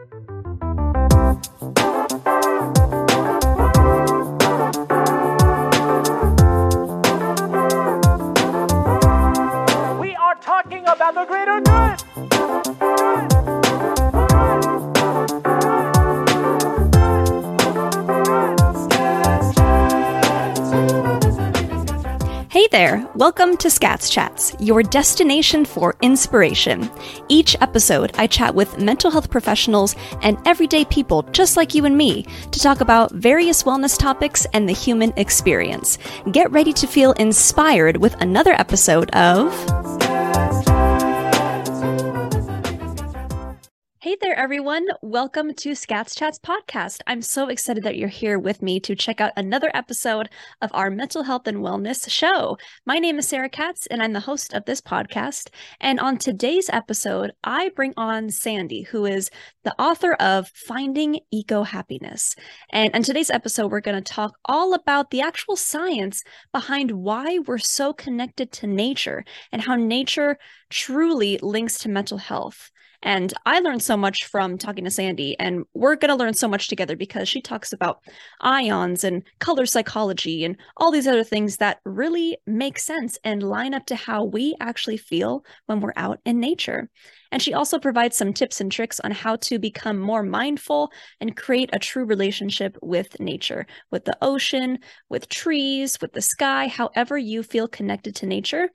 We Welcome to Skatz Chats, your destination for inspiration. Each episode, I chat with mental health professionals and everyday people just like you and me to talk about various wellness topics and the human experience. Get ready to feel inspired with another episode of. Hey there, everyone. Welcome to Skatz Chats podcast. I'm so excited that you're here with me to check out another episode of our mental health and wellness show. My name is Sarah Katz, and I'm the host of this podcast. And on today's episode, I bring on Sandy, who is the author of Finding Eco Happiness. And in today's episode, we're going to talk all about the actual science behind why we're so connected to nature and how nature truly links to mental health. And I learned so much from talking to Sandy, and we're going to learn so much together because she talks about ions and color psychology and all these other things that really make sense and line up to how we actually feel when we're out in nature. And she also provides some tips and tricks on how to become more mindful and create a true relationship with nature, with the ocean, with trees, with the sky, however you feel connected to nature.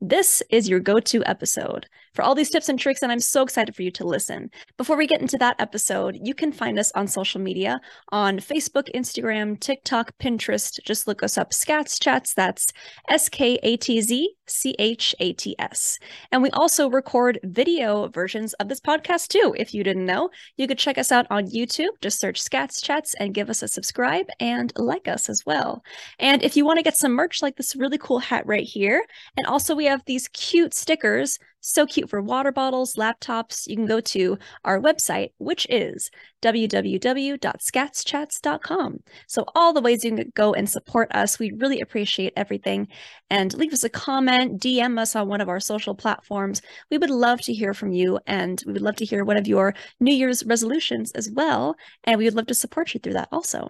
This is your go to episode for all these tips and tricks, and I'm so excited for you to listen. Before we get into that episode, you can find us on social media on Facebook, Instagram, TikTok, Pinterest. Just look us up Skatz Chats. That's S K A T Z C H A T S. And we also record video versions of this podcast too. If you didn't know, you could check us out on YouTube. Just search Skatz Chats and give us a subscribe and like us as well. And if you want to get some merch like this really cool hat right here, and also we have these cute stickers so cute for water bottles, laptops. You can go to our website, which is www.skatzchats.com. So, all the ways you can go and support us. We really appreciate everything. And leave us a comment, DM us on one of our social platforms. We would love to hear from you. And we would love to hear one of your New Year's resolutions as well. And we would love to support you through that also.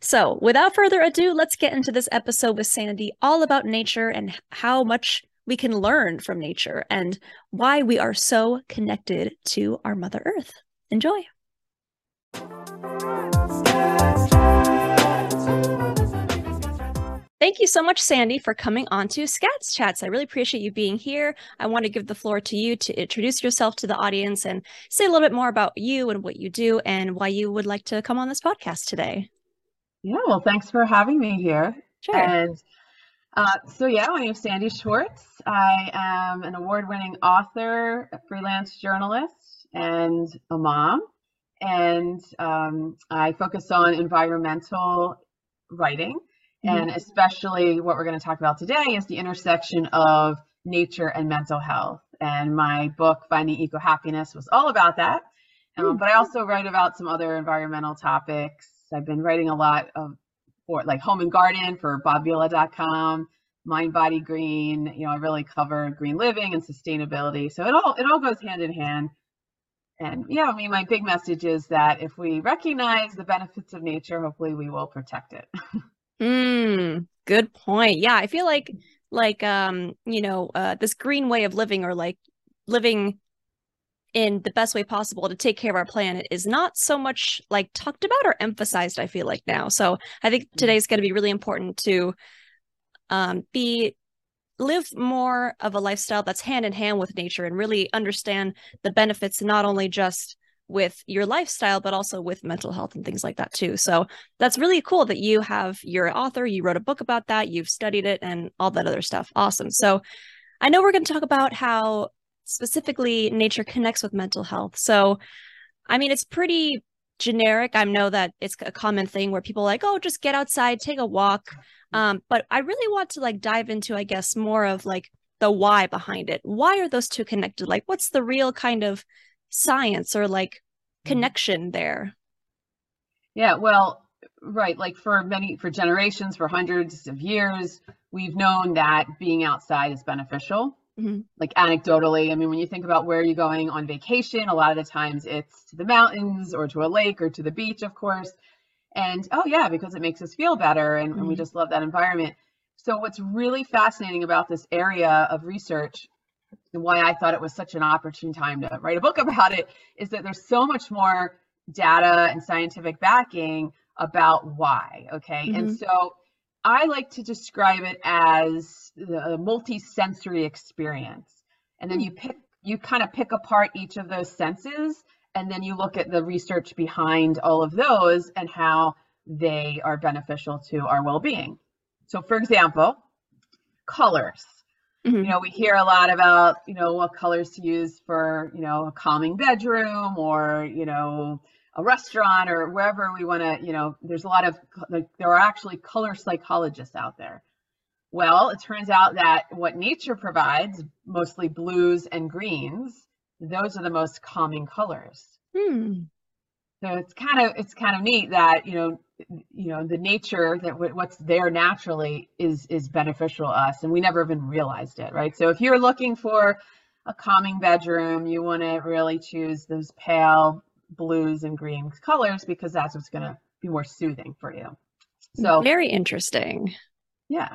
So, without further ado, let's get into this episode with Sandy all about nature and how much we can learn from nature and why we are so connected to our Mother Earth. Enjoy. Thank you so much, Sandy, for coming on to Skatz Chats. I really appreciate you being here. I want to give the floor to you to introduce yourself to the audience and say a little bit more about you and what you do and why you would like to come on this podcast today. Yeah, well, thanks for having me here. Sure. And uh, so, yeah, my name is Sandy Schwartz. I am an award winning author, a freelance journalist, and a mom. And um, I focus on environmental writing. And especially what we're going to talk about today is the intersection of nature and mental health. And my book, Finding Eco Happiness, was all about that. Um, but I also write about some other environmental topics. I've been writing a lot of for like home and garden for bobvila.com, mind body green. You know, I really cover green living and sustainability. So it all it all goes hand in hand. And yeah, I mean, my big message is that if we recognize the benefits of nature, hopefully we will protect it. Mm, good point. Yeah, I feel like like um, you know, uh this green way of living or like living in the best way possible to take care of our planet is not so much like talked about or emphasized i feel like now. So i think today's going to be really important to um, be live more of a lifestyle that's hand in hand with nature and really understand the benefits not only just with your lifestyle but also with mental health and things like that too. So that's really cool that you have you're author you wrote a book about that you've studied it and all that other stuff. Awesome. So i know we're going to talk about how specifically nature connects with mental health. So, I mean, it's pretty generic. I know that it's a common thing where people like, oh, just get outside, take a walk. Um, but I really want to like dive into, I guess, more of like the why behind it. Why are those two connected? Like, what's the real kind of science or like connection there? Yeah, well, right. Like for many, for generations, for hundreds of years, we've known that being outside is beneficial Mhm. Like anecdotally, I mean, when you think about where you're going on vacation, a lot of the times it's to the mountains or to a lake or to the beach, of course. And oh, yeah, because it makes us feel better and, and we Mhm. just love that environment. So, what's really fascinating about this area of research and why I thought it was such an opportune time to write a book about it is that there's so much more data and scientific backing about why. Okay. And Mhm. so I like to describe it as the multi-sensory experience. And then Hmm. you pick, you kind of pick apart each of those senses, and then you look at the research behind all of those and how they are beneficial to our well-being. So, for example, colors Mhm. you know we hear a lot about you know what colors to use for you know a calming bedroom or you know a restaurant or wherever we want to you know there's a lot of like there are actually color psychologists out there well it turns out that what nature provides mostly blues and greens those are the most calming colors Hmm. so it's kind of it's kind of neat that you know you know the nature that what- what's there naturally is is beneficial to us, and we never even realized it, right? So if you're looking for a calming bedroom, you want to really choose those pale blues and green colors because that's what's going to be more soothing for you. So Very interesting. yeah.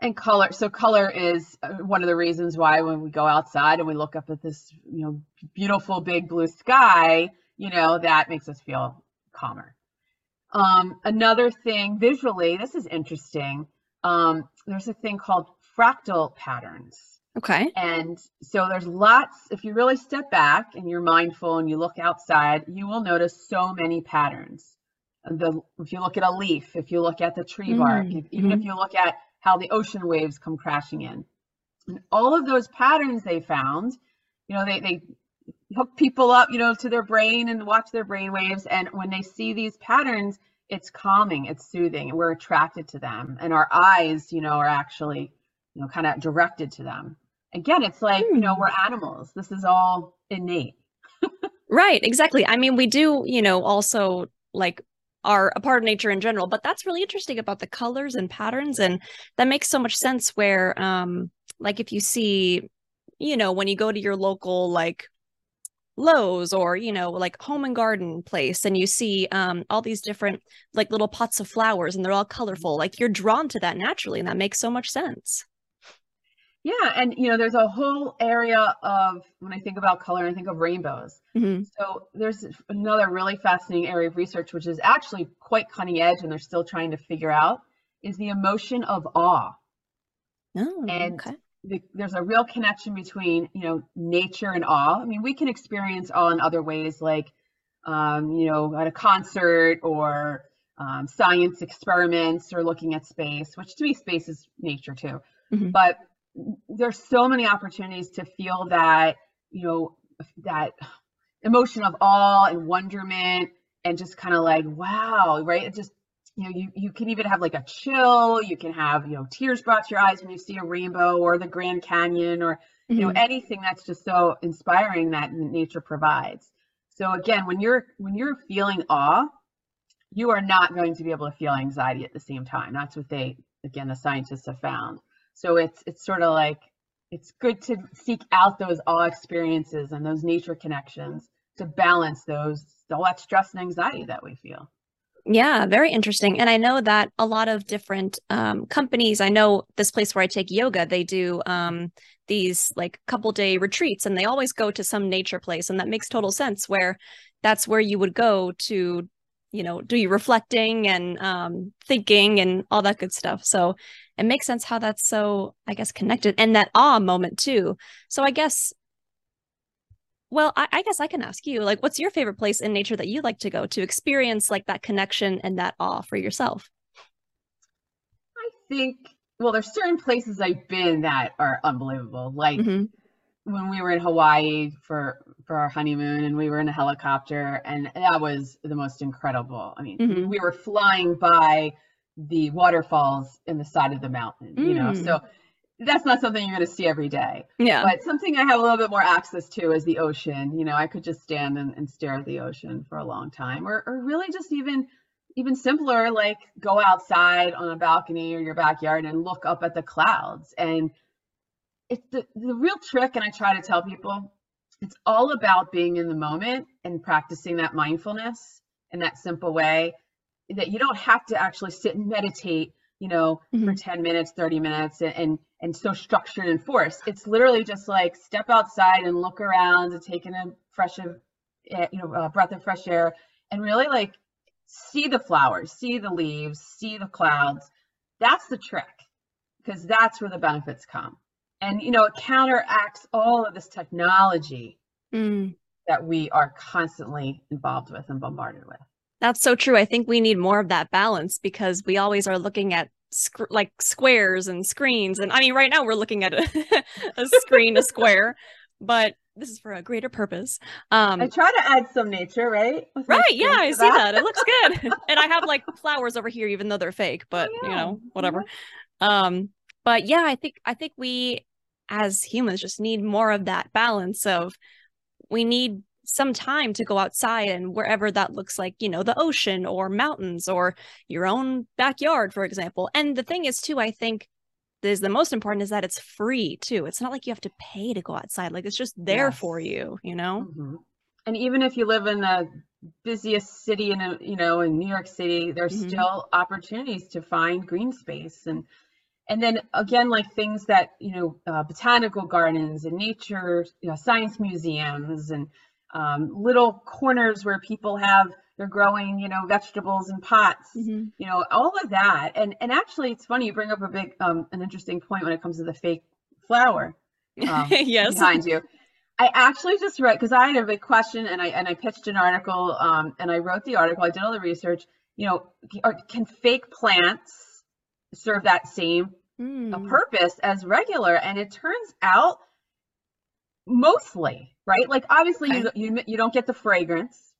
And color, so color is uh, one of the reasons why when we go outside and we look up at this, you know, beautiful big blue sky, you know, that makes us feel calmer. Um, another thing visually, this is interesting. Um, there's a thing called fractal patterns. Okay. And so there's lots, if you really step back and you're mindful and you look outside, you will notice so many patterns. The, if you look at a leaf, if you look at the tree bark, Mm, if, even if you look at how the ocean waves come crashing in. And all of those patterns they found, you know, they, they hook people up, you know, to their brain and watch their brain waves. And when they see these patterns, it's calming, it's soothing, and we're attracted to them. And our eyes, you know, are actually, you know, kind of directed to them. Again, it's like, you know, Hmm. we're animals. This is all innate. Right, exactly. I mean, we do, you know, also like are a part of nature in general, but that's really interesting about the colors and patterns. And that makes so much sense where, um, like if you see, you know, when you go to your local, like, Lowe's or you know like home and garden place and you see um all these different like little pots of flowers and they're all colorful like you're drawn to that naturally and that makes so much sense Yeah. And, you know, there's a whole area of, when I think about color, I think of rainbows. Mhm. So there's another really fascinating area of research, which is actually quite cutting edge and they're still trying to figure out, is the emotion of awe. oh And okay the, there's a real connection between, you know, nature and awe. I mean, we can experience awe in other ways, like, um, you know, at a concert or um, science experiments or looking at space, which to me, space is nature too. Mhm. But there's so many opportunities to feel that, you know, that emotion of awe and wonderment and just kind of like, wow, right? It just, you know, you, you can even have like a chill. You can have, you know, tears brought to your eyes when you see a rainbow or the Grand Canyon or, you know, Mhm. anything that's just so inspiring that nature provides. So again, when you're when you're feeling awe, you are not going to be able to feel anxiety at the same time. That's what they again the scientists have found. So it's it's sort of like it's good to seek out those awe experiences and those nature connections to balance those all that stress and anxiety that we feel. Yeah, very interesting. And I know that a lot of different um, companies, I know this place where I take yoga, they do um, these like couple day retreats and they always go to some nature place. And that makes total sense where that's where you would go to, you know, do your reflecting and um, thinking and all that good stuff. So it makes sense how that's so, I guess, connected and that awe moment too. So I guess well, I, I guess I can ask you, like, what's your favorite place in nature that you like to go to experience like that connection and that awe for yourself? I think well, there's certain places I've been that are unbelievable. Like Mhm. when we were in Hawaii for for our honeymoon and we were in a helicopter and that was the most incredible. I mean, Mhm. we were flying by the waterfalls in the side of the mountain, you know. Mm. So that's not something you're going to see every day. Yeah. But something I have a little bit more access to is the ocean. You know, I could just stand and, and stare at the ocean for a long time or or really just even even simpler like go outside on a balcony or your backyard and look up at the clouds and it's the, the real trick, and I try to tell people it's all about being in the moment and practicing that mindfulness in that simple way that you don't have to actually sit and meditate you know Mhm. for 10 minutes 30 minutes and, and and so structured and forced it's literally just like step outside and look around and take in a fresh of eh, you know a breath of fresh air and really like see the flowers see the leaves see the clouds that's the trick because that's where the benefits come and you know it counteracts all of this technology Mm. that we are constantly involved with and bombarded with That's so true. I think we need more of that balance because we always are looking at sc- like squares and screens. And I mean, right now we're looking at a, a screen, a square, but this is for a greater purpose. Um, i try to add some nature right with right. Yeah, I see that. It looks good. and I have like flowers over here, even though they're fake, but you yeah. know, whatever. Um, but yeah, I think, I think we as humans just need more of that balance of we need some time to go outside and wherever that looks like, you know, the ocean or mountains or your own backyard, for example. And the thing is, too, I think is the most important is that it's free too. It's not like you have to pay to go outside. Like it's just there for you, you know? Mhm. And even if you live in the busiest city in, a, you know, in New York City, there's Mhm. still opportunities to find green space and and then again, like things that you know, uh, botanical gardens and nature, you know, science museums and um, little corners where people have they're growing, you know, vegetables in pots. Mhm. You know, all of that. And and actually, it's funny you bring up a big, um, an interesting point when it comes to the fake flower um, yes. behind you. I actually just wrote because I had a big question and I and I pitched an article um, and I wrote the article. I did all the research. You know, can fake plants serve that same Mm. purpose as regular? And it turns out mostly, right? Like obviously you you you don't get the fragrance,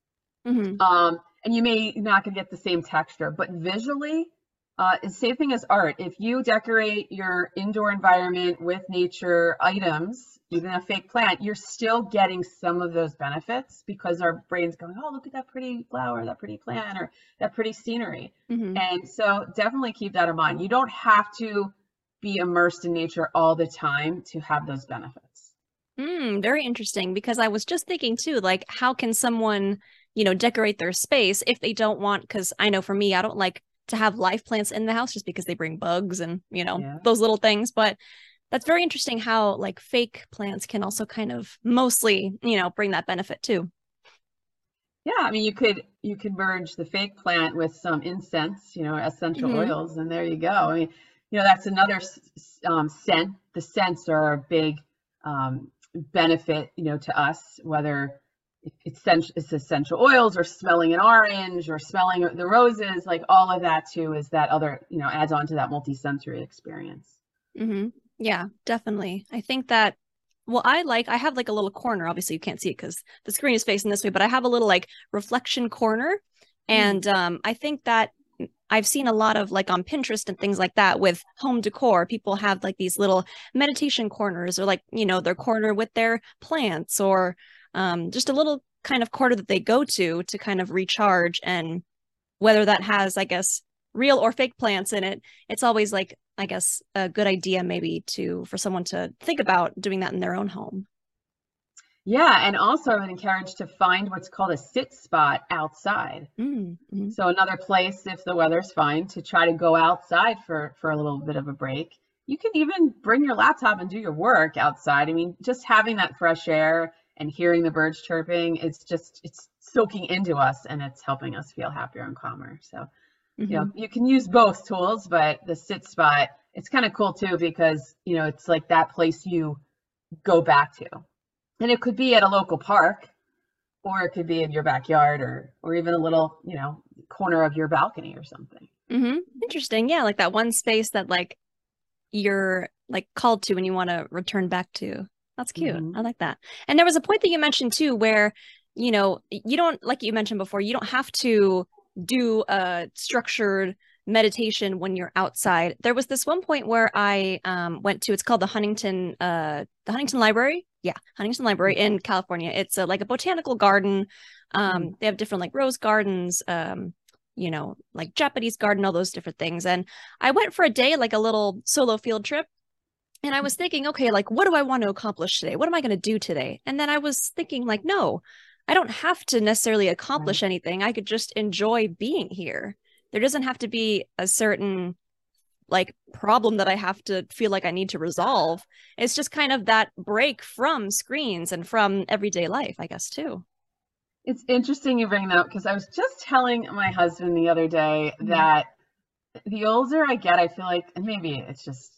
Mhm. um, and you may not get the same texture, but visually, uh, it's the same thing as art. If you decorate your indoor environment with nature items, even a fake plant, you're still getting some of those benefits because our brain's going, oh, look at that pretty flower, that pretty plant, or that pretty scenery. Mhm. And so definitely keep that in mind. You don't have to be immersed in nature all the time to have those benefits. Mm, very interesting because I was just thinking too, like how can someone, you know, decorate their space if they don't want, because I know for me, I don't like to have live plants in the house just because they bring bugs and, you know, Yeah. those little things. But that's very interesting how like fake plants can also kind of mostly, you know, bring that benefit too. Yeah, I mean, you could you could merge the fake plant with some incense, you know, essential Mhm. oils, and there you go. I mean, you know, that's another um, scent. The scents are a big um, benefit, you know, to us, whether it's it's essential oils or smelling an orange or smelling the roses, like all of that too is that other, you know, adds on to that multi-sensory experience. hmm Yeah, definitely. I think that, well, I like, I have like a little corner. Obviously, you can't see it because the screen is facing this way, but I have a little like reflection corner. And um, I think that I've seen a lot of like on Pinterest and things like that with home decor. People have like these little meditation corners or like, you know, their corner with their plants or um, just a little kind of corner that they go to to kind of recharge. And whether that has, I guess, real or fake plants in it, it's always like, I guess, a good idea maybe to for someone to think about doing that in their own home. Yeah, and also I would encourage to find what's called a sit spot outside. Mm, mhm. So another place, if the weather's fine, to try to go outside for for a little bit of a break. You can even bring your laptop and do your work outside. I mean, just having that fresh air and hearing the birds chirping, it's just it's soaking into us and it's helping us feel happier and calmer. So, you know, you can use both tools, but the sit spot, it's kind of cool too because, you know, it's like that place you go back to. And it could be at a local park or it could be in your backyard or or even a little, you know, corner of your balcony or something. hmm Interesting. Yeah, like that one space that like you're like called to and you want to return back to. That's cute. Mhm. I like that. And there was a point that you mentioned too where, you know, you don't like you mentioned before, you don't have to do a structured meditation when you're outside. There was this one point where I um went to it's called the Huntington uh the Huntington Library. Yeah, Huntington Library in California. It's a, like a botanical garden. Um they have different like rose gardens, um you know, like Japanese garden, all those different things. And I went for a day, like a little solo field trip. and I was thinking, okay, like, what do I want to accomplish today? What am I going to do today? And then I was thinking, like, no, I don't have to necessarily accomplish anything. I could just enjoy being here. There doesn't have to be a certain like problem that I have to feel like I need to resolve. It's just kind of that break from screens and from everyday life, I guess, too. It's interesting you bring that up because I was just telling my husband the other day mm-hmm. that the older I get, I feel like, and maybe it's just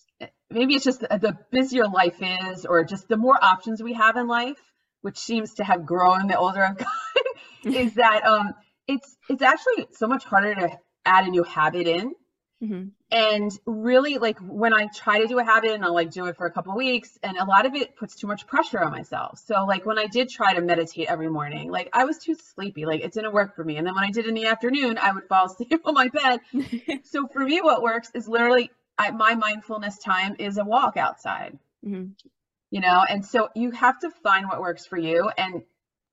maybe it's just the, the busier life is, or just the more options we have in life, which seems to have grown the older I've gotten, is that um, it's it's actually so much harder to add a new habit in. Mm-hmm. And really, like when I try to do a habit and I'll like do it for a couple weeks, and a lot of it puts too much pressure on myself. So, like when I did try to meditate every morning, like I was too sleepy, like it didn't work for me. And then when I did in the afternoon, I would fall asleep on my bed. so, for me, what works is literally I, my mindfulness time is a walk outside. Mm-hmm. You know, and so you have to find what works for you. And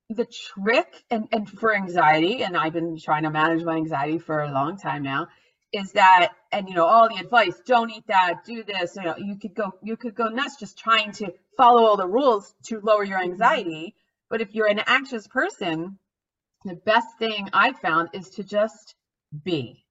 the trick, and, and for anxiety, and I've been trying to manage my anxiety for a long time now, is that, and you know, all the advice, don't eat that, do this, you know, you could go, you could go nuts just trying to follow all the rules to lower your mm-hmm. anxiety. But if you're an anxious person, the best thing I've found is to just be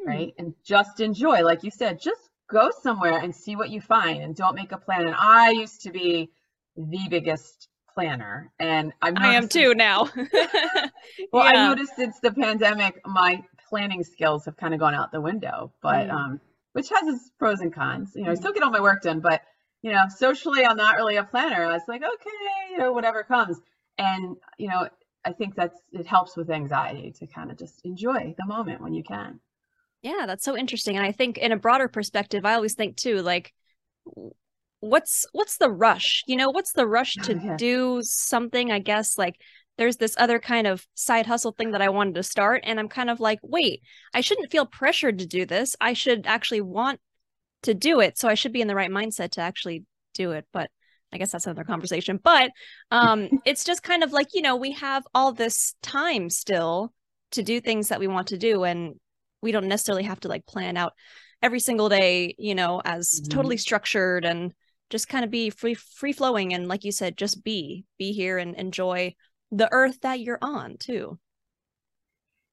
Hmm. right? And just enjoy, like you said, just go somewhere and see what you find and don't make a plan. And I used to be the biggest planner and I'm I am too now. well, yeah. I noticed since the pandemic, my planning skills have kind of gone out the window, but mm. um, which has its pros and cons. You know, I hmm. still get all my work done, but you know, socially, I'm not really a planner. I was like, okay, you know, whatever comes. And you know, I think that's it helps with anxiety to kind of just enjoy the moment when you can. Yeah, that's so interesting. And I think in a broader perspective, I always think too, like what's what's the rush? You know, what's the rush to yeah. do something, I guess, like there's this other kind of side hustle thing that I wanted to start. And I'm kind of like, wait, I shouldn't feel pressured to do this. I should actually want to do it. So I should be in the right mindset to actually do it. But I guess that's another conversation. But um, it's just kind of like, you know, we have all this time still to do things that we want to do. And we don't necessarily have to like plan out every single day you know as mm-hmm. totally structured and just kind of be free free flowing and like you said just be be here and enjoy the earth that you're on too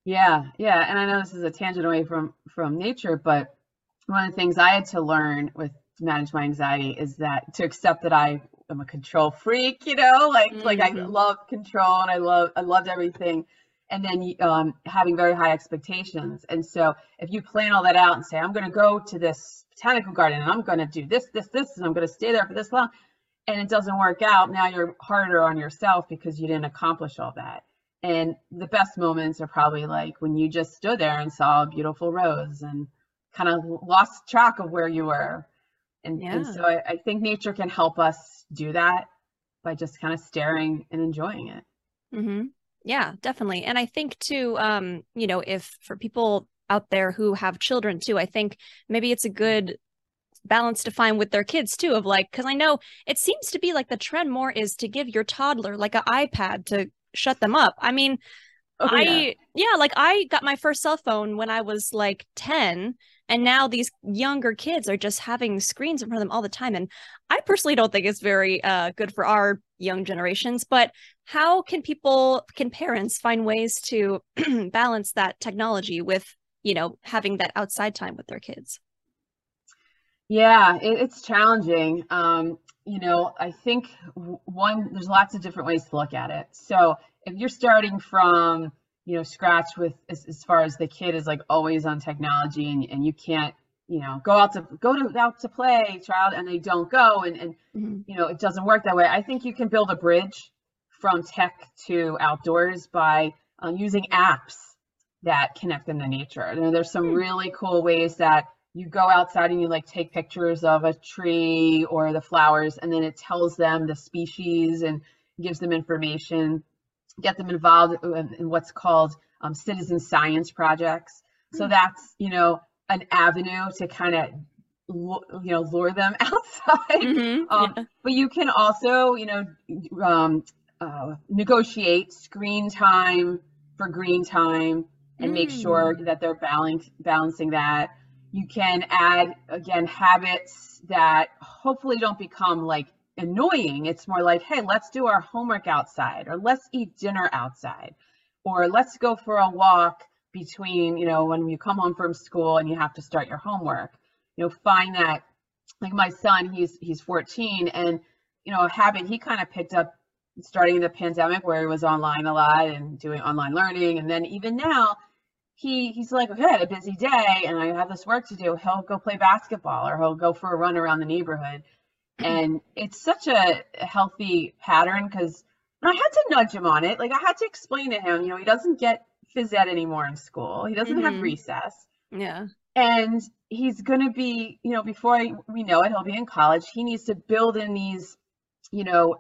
yeah yeah and i know this is a tangent away from from nature but one of the things i had to learn with to manage my anxiety is that to accept that i am a control freak you know like mm-hmm. like i mm-hmm. love control and i love i loved everything and then um, having very high expectations. And so if you plan all that out and say, I'm going to go to this botanical garden and I'm going to do this, this, this, and I'm going to stay there for this long, and it doesn't work out, now you're harder on yourself because you didn't accomplish all that. And the best moments are probably like when you just stood there and saw a beautiful rose and kind of lost track of where you were. And, yeah. and so I, I think nature can help us do that by just kind of staring and enjoying it. Mm-hmm. Yeah, definitely. And I think too, um, you know, if for people out there who have children too, I think maybe it's a good balance to find with their kids too of like because i know it seems to be like the trend more is to give your toddler like an ipad to shut them up i mean oh, i yeah. yeah like i got my first cell phone when i was like 10 and now these younger kids are just having screens in front of them all the time and i personally don't think it's very uh, good for our young generations but how can people can parents find ways to balance that technology with you know having that outside time with their kids yeah it, it's challenging um, you know i think one there's lots of different ways to look at it so if you're starting from you know scratch with as, as far as the kid is like always on technology and, and you can't you know go out to go to out to play child and they don't go and, and mm-hmm. you know it doesn't work that way i think you can build a bridge from tech to outdoors by uh, using apps that connect them to nature and there's some hmm. really cool ways that you go outside and you like take pictures of a tree or the flowers and then it tells them the species and gives them information get them involved in what's called um, citizen science projects. So hmm. that's, you know, an avenue to kind of, you know, lure them outside. Mm-hmm. Um, yeah. But you can also, you know, um, uh, negotiate screen time for green time and mm. make sure that they're balance, balancing that. You can add, again, habits that hopefully don't become like annoying. It's more like, hey, let's do our homework outside, or let's eat dinner outside, or let's go for a walk between, you know, when you come home from school and you have to start your homework. You know, find that like my son, he's he's 14 and you know, a habit he kind of picked up starting the pandemic where he was online a lot and doing online learning. And then even now, he he's like, okay, I had a busy day and I have this work to do. He'll go play basketball or he'll go for a run around the neighborhood. And it's such a healthy pattern because I had to nudge him on it. Like I had to explain to him, you know, he doesn't get phys ed anymore in school. He doesn't have Mhm. recess. Yeah. And he's going to be, you know, before I, we know it, he'll be in college. He needs to build in these, you know,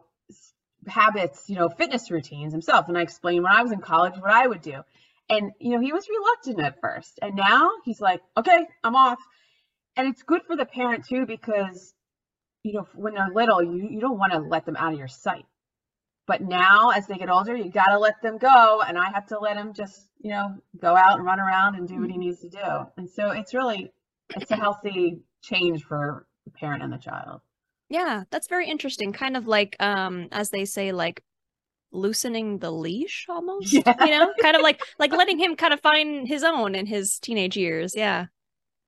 habits, you know, fitness routines himself. And I explained when I was in college what I would do. And, you know, he was reluctant at first. And now he's like, okay, I'm off. And it's good for the parent too, because, you know, when they're little, you, you don't want to let them out of your sight. But now, as they get older, you got to let them go. And I have to let him just, you know, go out and run around and do what he needs to do. And so it's really, it's a healthy change for the parent and the child. Yeah, that's very interesting. Kind of like um as they say like loosening the leash almost. Yeah. You know, kind of like like letting him kind of find his own in his teenage years. Yeah.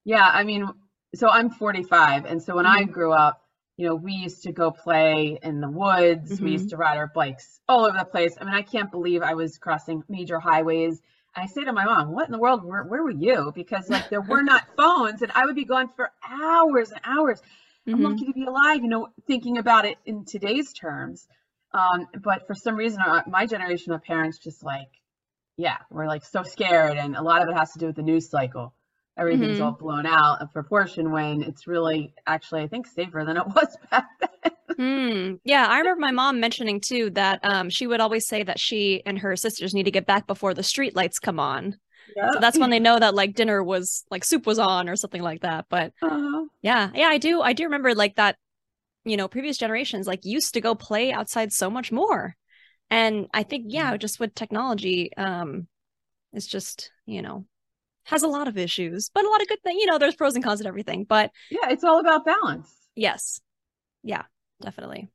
Yeah, I mean, so I'm 45, and so when I grew up, you know, we used to go play in the woods. We used to ride our bikes all over the place. I mean, I can't believe I was crossing major highways. I say to my mom, "What in the world? Where, where were you?" Because like there were not phones, and I would be gone for hours and hours. I'm Mhm. lucky to be alive, you know, thinking about it in today's terms. Um, but for some reason, our, my generation of parents just like, yeah, we're like so scared, and a lot of it has to do with the news cycle. Everything's Mhm. all blown out of proportion when it's really actually, I think, safer than it was back then. Hmm. Yeah, I remember my mom mentioning too that um she would always say that she and her sisters need to get back before the street lights come on. So that's when they know that like dinner was like soup was on or something like that. But Uh, yeah, yeah, I do I do remember like that, you know, previous generations like used to go play outside so much more. And I think, yeah, just with technology, um, it's just, you know, has a lot of issues, but a lot of good things, you know, there's pros and cons and everything. But yeah, it's all about balance. yes. Yeah, definitely.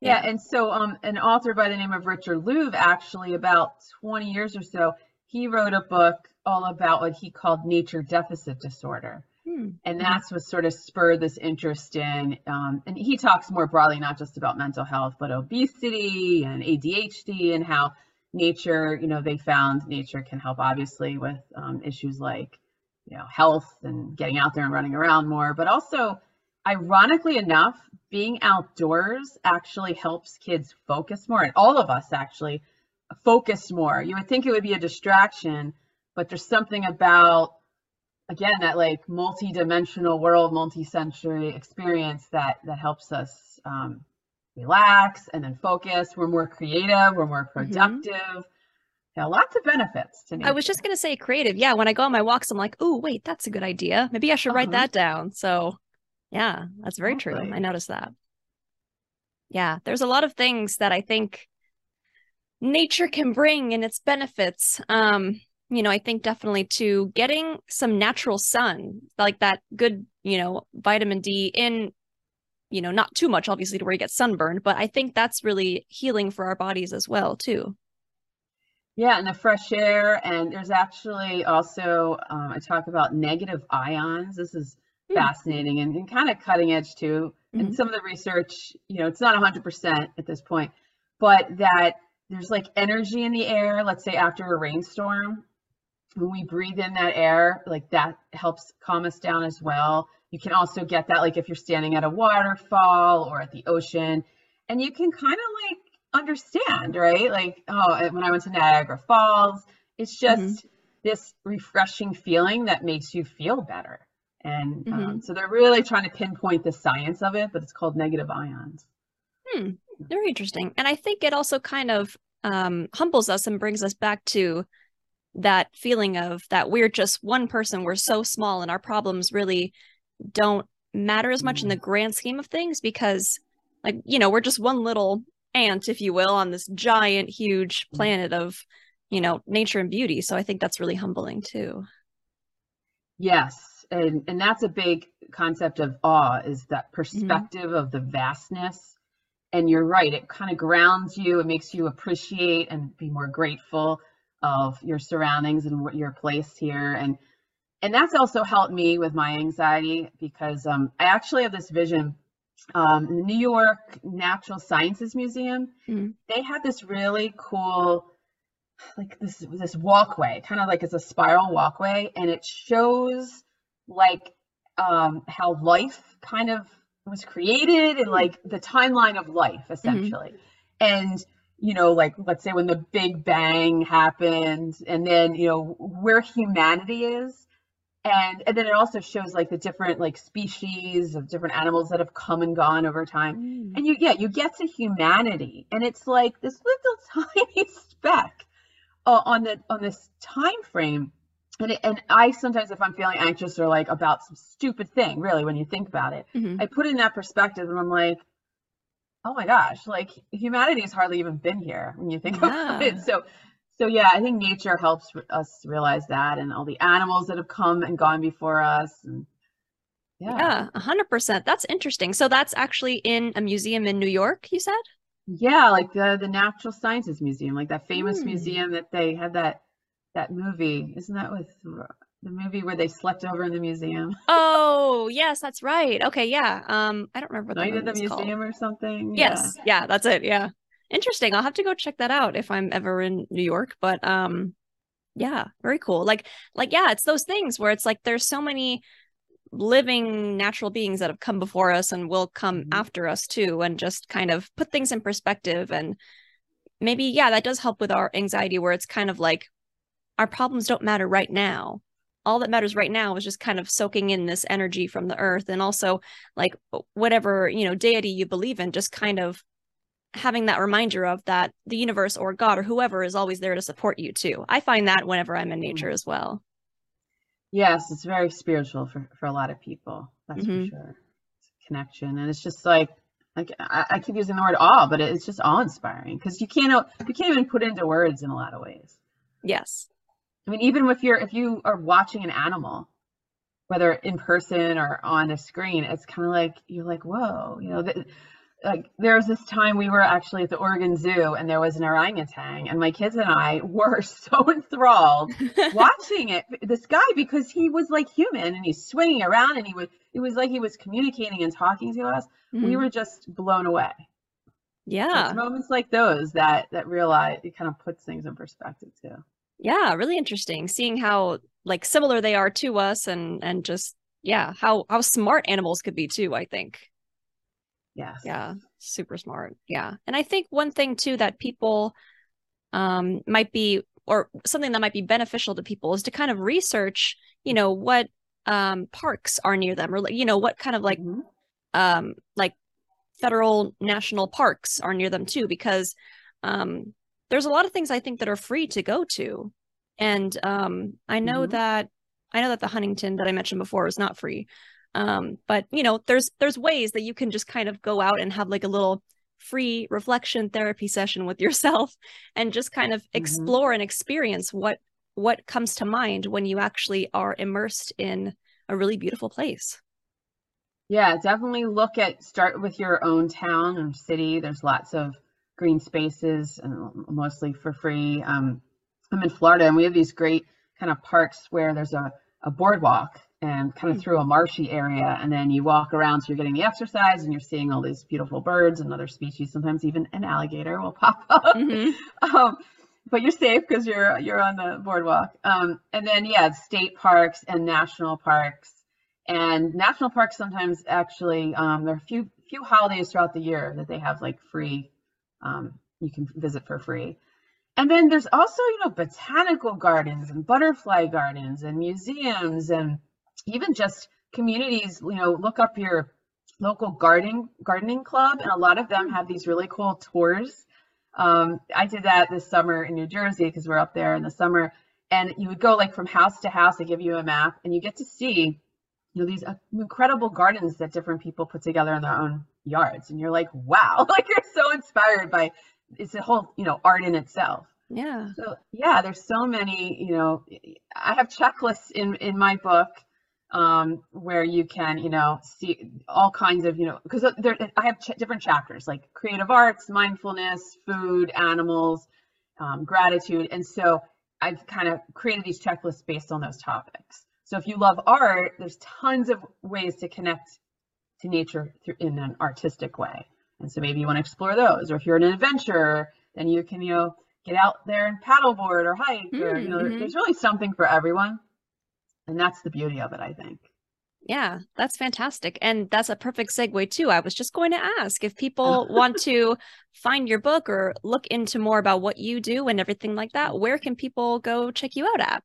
Yeah, and so um, an author by the name of Richard Louv, actually, about 20 years or so, he wrote a book all about what he called nature deficit disorder. Hmm. And that's what sort of spurred this interest in, um, and he talks more broadly, not just about mental health, but obesity and ADHD and how nature, you know, they found nature can help obviously with um, issues like, you know, health and getting out there and running around more, but also, ironically enough, being outdoors actually helps kids focus more, and all of us actually focus more. You would think it would be a distraction, but there's something about again that like multi-dimensional world multi-sensory experience that that helps us um, relax and then focus we're more creative we're more productive yeah lots of benefits to Mm-hmm. I was just gonna say creative. Yeah, when I go on my walks, I'm like, oh wait, that's a good idea. Maybe I should write Uh-huh. that down. So yeah, that's very true. I noticed that. Yeah, there's a lot of things that I think nature can bring and its benefits. Um, you know, I think definitely to getting some natural sun, like that good, you know, vitamin D in, you know, not too much, obviously, to where you get sunburned, but I think that's really healing for our bodies as well, too. Yeah, and the fresh air. And there's actually also, um, I talk about negative ions. This is Hmm. fascinating and, and kind of cutting edge too. And Mhm. some of the research, you know, it's not 100% at this point, but that there's like energy in the air, let's say after a rainstorm. When we breathe in that air, like that helps calm us down as well. You can also get that, like if you're standing at a waterfall or at the ocean, and you can kind of like understand, right? Like, oh, when I went to Niagara Falls, it's just this refreshing feeling that makes you feel better. And um, so they're really trying to pinpoint the science of it, but it's called negative ions. Hmm, very interesting. And I think it also kind of um, humbles us and brings us back to that feeling of that we're just one person, we're so small, and our problems really don't matter as much in the grand scheme of things because, like, you know, we're just one little ant, if you will, on this giant, huge planet of, you know, nature and beauty. So I think that's really humbling too. Yes, and and that's a big concept of awe is that Mm-hmm. perspective of the vastness. And you're right, it kind of grounds you, it makes you appreciate and be more grateful of your surroundings and what your place here. And and that's also helped me with my anxiety because um, I actually have this vision. Um, the New York Natural Sciences Museum, Mhm. they had this really cool like this this walkway, kind of like it's a spiral walkway, and it shows like um, how life kind of was created and like the timeline of life essentially. And you know, like let's say when the Big Bang happened, and then you know where humanity is. And, and then it also shows like the different like species of different animals that have come and gone over time Mm. and you yeah you get to humanity and it's like this little tiny speck uh, on the on this time frame and it, and I sometimes if I'm feeling anxious or like about some stupid thing really when you think about it Mhm. I put in that perspective and I'm like oh my gosh like humanity has hardly even been here when you think about it so so yeah I think nature helps us realize that and all the animals that have come and gone before us and yeah Yeah, a hundred percent. That's interesting. So that's actually in a museum in New York, you said? Yeah, like the the Natural Sciences Museum, like that famous Hmm. museum that they had that that movie. Isn't that with the movie where they slept over in the museum? Oh, yes, that's right. Okay, yeah. Um, I don't remember what the Night at the movie was called. museum or something. Yes, yeah, that's it. Yeah. Interesting. I'll have to go check that out if I'm ever in New York. But um, yeah, very cool. Like, like, yeah, it's those things where it's like there's so many living natural beings that have come before us and will come Mhm. after us too, and just kind of put things in perspective. And maybe, yeah, that does help with our anxiety where it's kind of like our problems don't matter right now. All that matters right now is just kind of soaking in this energy from the earth and also like whatever, you know, deity you believe in, just kind of having that reminder of that the universe or God or whoever is always there to support you too. I find that whenever I'm in nature as well. Yes, it's very spiritual for for a lot of people. That's Mhm. for sure. Connection, and it's just like like I, I keep using the word awe, but it's just awe inspiring because you can't you can't even put into words in a lot of ways. Yes. I mean, even if you're if you are watching an animal, whether in person or on a screen, it's kind of like you're like, whoa, you know. th- like there was this time we were actually at the Oregon Zoo and there was an orangutan, and my kids and I were so enthralled watching it. This guy because he was like human and he's swinging around and he was it was like he was communicating and talking to us. We Mhm. were just blown away. yeah. It's moments like those that that realize it kind of puts things in perspective too. Yeah, really interesting seeing how like similar they are to us and and just yeah, how how smart animals could be too, I think. yeah Yeah, super smart. Yeah. And I think one thing too that people um might be or something that might be beneficial to people is to kind of research, you know, what um parks are near them or like, you know, what kind of like Mhm. um like federal national parks are near them too because um there's a lot of things I think that are free to go to. And um I know Mhm. that I know that the Huntington that I mentioned before is not free. Um but you know there's there's ways that you can just kind of go out and have like a little free reflection therapy session with yourself and just kind of explore and experience what what comes to mind when you actually are immersed in a really beautiful place. Yeah, definitely look at start with your own town or city. There's lots of green spaces and mostly for free. Um, I'm in Florida and we have these great kind of parks where there's a, a boardwalk and kind of through a marshy area and then you walk around so you're getting the exercise and you're seeing all these beautiful birds and other species. Sometimes even an alligator will pop up. Mhm. um, but you're safe because you're you're on the boardwalk. Um, and then yeah, state parks and national parks. And national parks sometimes actually um, there are a few few holidays throughout the year that they have like free. Um, you can visit for free. And then there's also you know botanical gardens and butterfly gardens and museums and even just communities. You know, look up your local gardening gardening club, and a lot of them have these really cool tours um, I did that this summer in New Jersey because we're up there in the summer, and you would go like from house to house. They give you a map, and you get to see, you know, these uh, incredible gardens that different people put together in their own yards, and you're like, wow, like you're so inspired by it's a whole, you know, art in itself. Yeah. So yeah, there's so many, you know, I have checklists in in my book um, where you can, you know, see all kinds of, you know, because there I have ch- different chapters like creative arts, mindfulness, food, animals, um, gratitude, and so I've kind of created these checklists based on those topics. So if you love art, there's tons of ways to connect to nature through, in an artistic way. And so maybe you want to explore those. Or if you're an adventurer, then you can, you know, get out there and paddleboard or hike. Mm, or, you know, mm-hmm. there's really something for everyone. And that's the beauty of it, I think. Yeah, that's fantastic. And that's a perfect segue too. I was just going to ask if people want to find your book or look into more about what you do and everything like that, where can people go check you out at?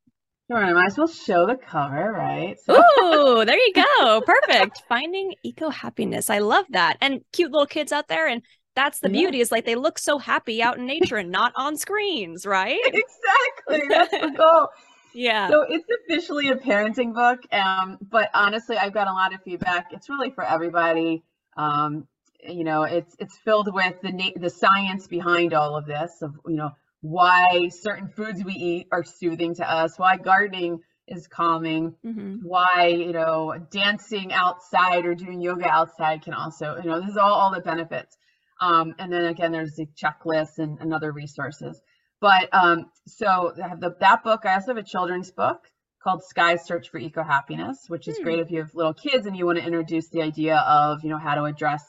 I might as well show the cover, right? So- Ooh, there you go. Perfect. Finding eco happiness. I love that. And cute little kids out there. And that's the yeah. beauty is like they look so happy out in nature and not on screens, right? exactly. That's the goal. Yeah. So it's officially a parenting book. Um, but honestly, I've got a lot of feedback. It's really for everybody. Um, you know, it's it's filled with the na- the science behind all of this of you know why certain foods we eat are soothing to us, why gardening is calming, mm-hmm. why you know dancing outside or doing yoga outside can also you know this is all all the benefits. Um, and then again, there's the checklist and, and other resources. But um, so I have the, that book. I also have a children's book called Sky Search for Eco Happiness, which is hmm. great if you have little kids and you want to introduce the idea of, you know, how to address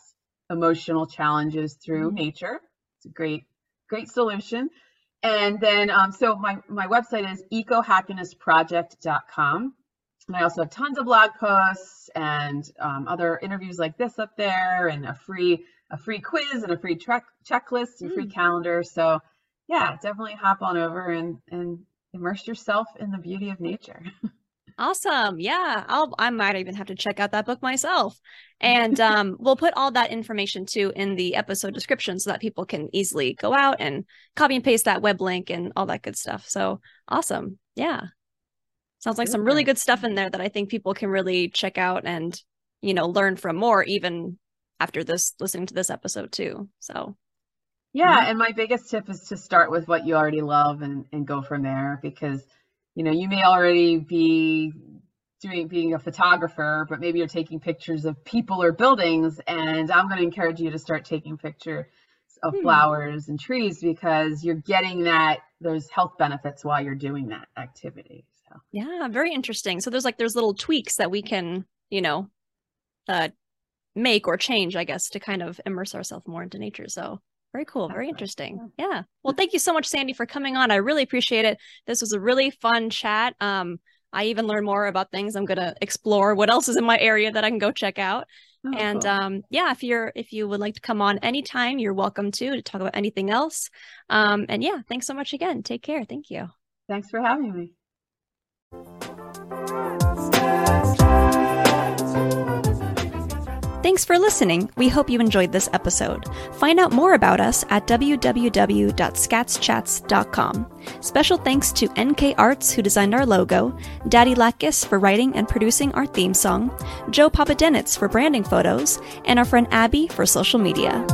emotional challenges through hmm. nature. It's a great, great solution. And then, um, so my, my website is ecohappinessproject.com. And I also have tons of blog posts and um, other interviews like this up there and a free a free quiz and a free track checklist and free hmm. calendar. So yeah, definitely hop on over and and immerse yourself in the beauty of nature. Awesome. Yeah. I'll I might even have to check out that book myself. And um we'll put all that information too in the episode description so that people can easily go out and copy and paste that web link and all that good stuff. So awesome. Yeah. Sounds like some really good stuff in there that I think people can really check out and, you know, learn from more even after this listening to this episode too. So yeah, mm-hmm. and my biggest tip is to start with what you already love and, and go from there because you know you may already be doing being a photographer, but maybe you're taking pictures of people or buildings, and I'm going to encourage you to start taking pictures of hmm. flowers and trees because you're getting that those health benefits while you're doing that activity. So yeah, very interesting. So there's like there's little tweaks that we can you know uh make or change, I guess, to kind of immerse ourselves more into nature. So very cool. Very interesting. Yeah. Well, thank you so much, Sandy, for coming on. I really appreciate it. This was a really fun chat. Um, I even learned more about things. I'm gonna explore what else is in my area that I can go check out. Oh, and cool. um, yeah, if you're if you would like to come on anytime, you're welcome to to talk about anything else. Um, and yeah, thanks so much again. Take care. Thank you. Thanks for having me. Thanks for listening. We hope you enjoyed this episode. Find out more about us at www.skatzchats.com. Special thanks to NK Arts, who designed our logo, Daddy Lakis for writing and producing our theme song, Joe Papadenitz for branding photos, and our friend Abby for social media.